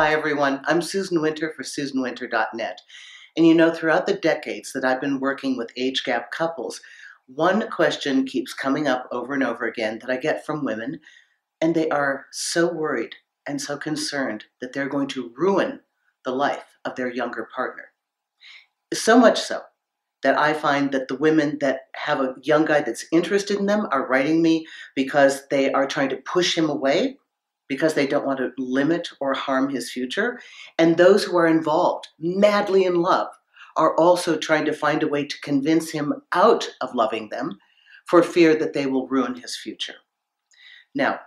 Hi, everyone. I'm Susan Winter for SusanWinter.net. And you know, throughout the decades that I've been working with age gap couples, one question keeps coming up over and over again that I get from women, and they are so worried and so concerned that they're going to ruin the life of their younger partner. So much so that I find that the women that have a young guy that's interested in them are writing me because they are trying to push him away because they don't want to limit or harm his future. And those who are involved, madly in love, are also trying to find a way to convince him out of loving them for fear that they will ruin his future. Now,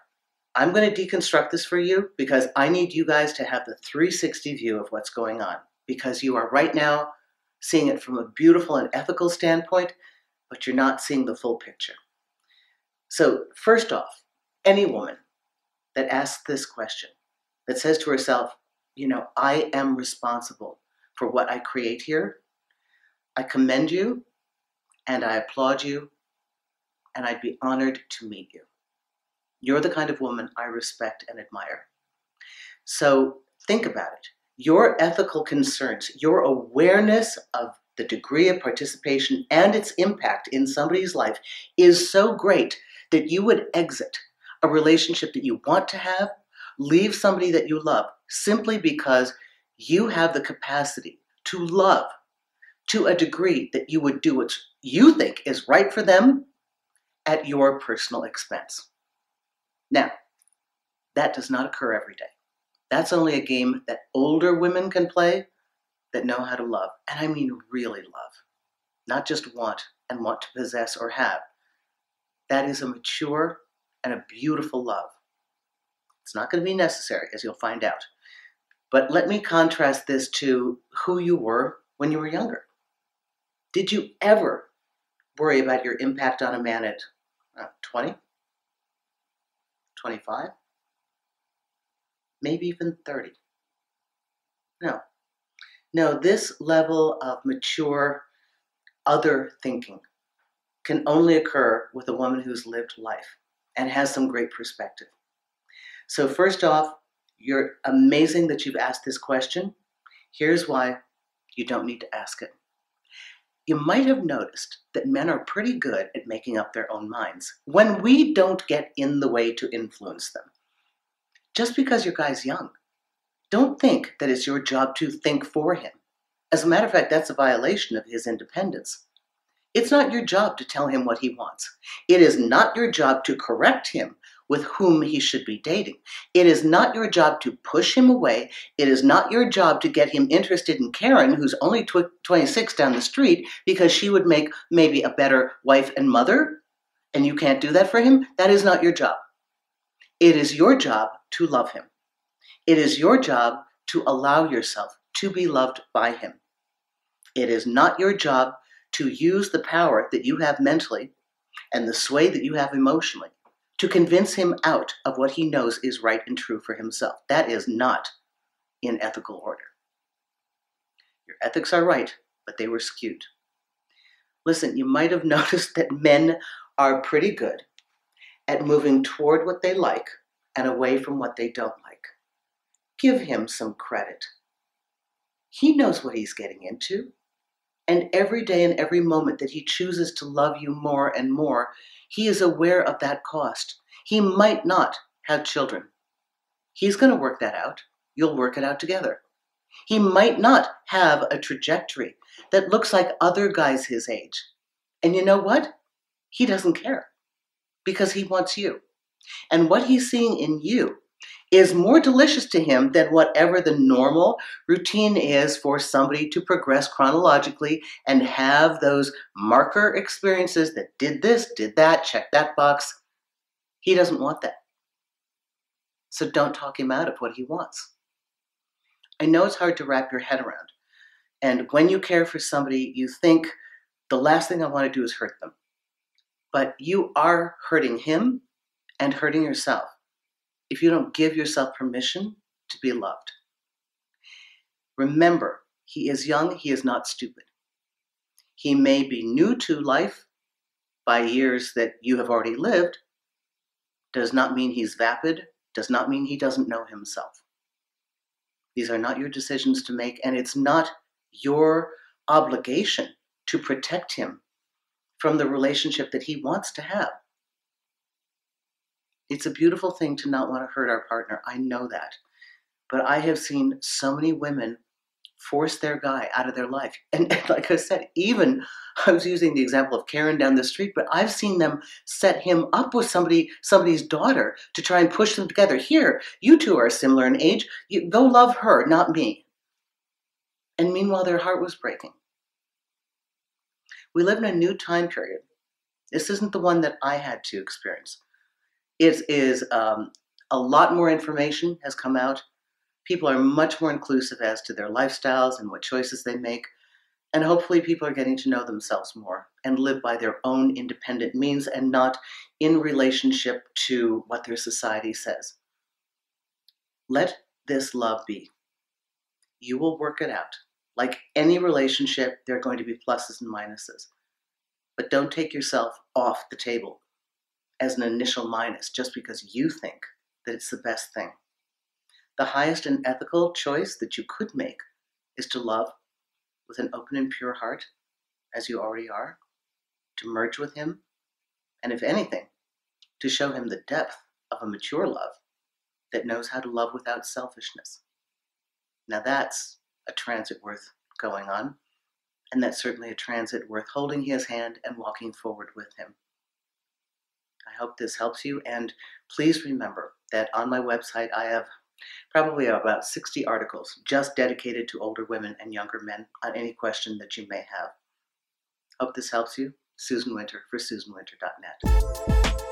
I'm going to deconstruct this for you because I need you guys to have the 360 view of what's going on because you are right now seeing it from a beautiful and ethical standpoint, but you're not seeing the full picture. So, first off, any woman that asks this question, that says to herself, you know, I am responsible for what I create here, I commend you and I applaud you, and I'd be honored to meet you. You're the kind of woman I respect and admire. So think about it your ethical concerns, your awareness of the degree of participation and its impact in somebody's life is so great that you would exit a relationship that you want to have, leave somebody that you love, simply because you have the capacity to love to a degree that you would do what you think is right for them at your personal expense. Now, that does not occur every day. That's only a game that older women can play that know how to love. And I mean really love, not just want and want to possess or have. That is a mature and a beautiful love. It's not going to be necessary, as you'll find out. But let me contrast this to who you were when you were younger. Did you ever worry about your impact on a man at uh, 20, 25? maybe even 30. No. No, this level of mature other thinking can only occur with a woman who's lived life and has some great perspective. So, first off, you're amazing that you've asked this question. Here's why you don't need to ask it. You might have noticed that men are pretty good at making up their own minds when we don't get in the way to influence them just because your guy's young. Don't think that it's your job to think for him. As a matter of fact, that's a violation of his independence. It's not your job to tell him what he wants. It is not your job to correct him with whom he should be dating. It is not your job to push him away. It is not your job to get him interested in Karen, who's only tw- 26 down the street, because she would make maybe a better wife and mother, and you can't do that for him. That is not your job. It is your job to love him. It is your job to allow yourself to be loved by him. It is not your job to use the power that you have mentally and the sway that you have emotionally to convince him out of what he knows is right and true for himself. That is not in ethical order. Your ethics are right, but they were skewed. Listen, you might have noticed that men are pretty good at moving toward what they like and away from what they don't like. Give him some credit. He knows what he's getting into. And every day and every moment that he chooses to love you more and more, he is aware of that cost. He might not have children. He's going to work that out. You'll work it out together. He might not have a trajectory that looks like other guys his age. And you know what? He doesn't care because he wants you. And what he's seeing in you is more delicious to him than whatever the normal routine is for somebody to progress chronologically and have those marker experiences that did this, did that, check that box. He doesn't want that. So don't talk him out of what he wants. I know it's hard to wrap your head around. And when you care for somebody, you think the last thing I want to do is hurt them but you are hurting him and hurting yourself if you don't give yourself permission to be loved. Remember, he is young, he is not stupid. He may be new to life by years that you have already lived, does not mean he's vapid, does not mean he doesn't know himself. These are not your decisions to make, and it's not your obligation to protect him from the relationship that he wants to have. It's a beautiful thing to not want to hurt our partner. I know that. But I have seen so many women force their guy out of their life. And, and, like I said, even I was using the example of Karen down the street, but I've seen them set him up with somebody, somebody's daughter to try and push them together. Here, you two are similar in age. You, go love her, not me. And meanwhile, their heart was breaking. We live in a new time period. This isn't the one that I had to experience. It is um, a lot more information has come out people are much more inclusive as to their lifestyles and what choices they make. And hopefully, people are getting to know themselves more and live by their own independent means and not in relationship to what their society says. Let this love be. You will work it out. Like any relationship, there are going to be pluses and minuses. But don't take yourself off the table as an initial minus just because you think that it's the best thing. The highest and ethical choice that you could make is to love with an open and pure heart, as you already are, to merge with Him, and if anything, to show Him the depth of a mature love that knows how to love without selfishness. Now that's a transit worth going on, and that's certainly a transit worth holding His hand and walking forward with Him. This helps you, and please remember that on my website I have probably about 60 articles just dedicated to older women and younger men on any question that you may have. Hope this helps you. Susan Winter for SusanWinter.net.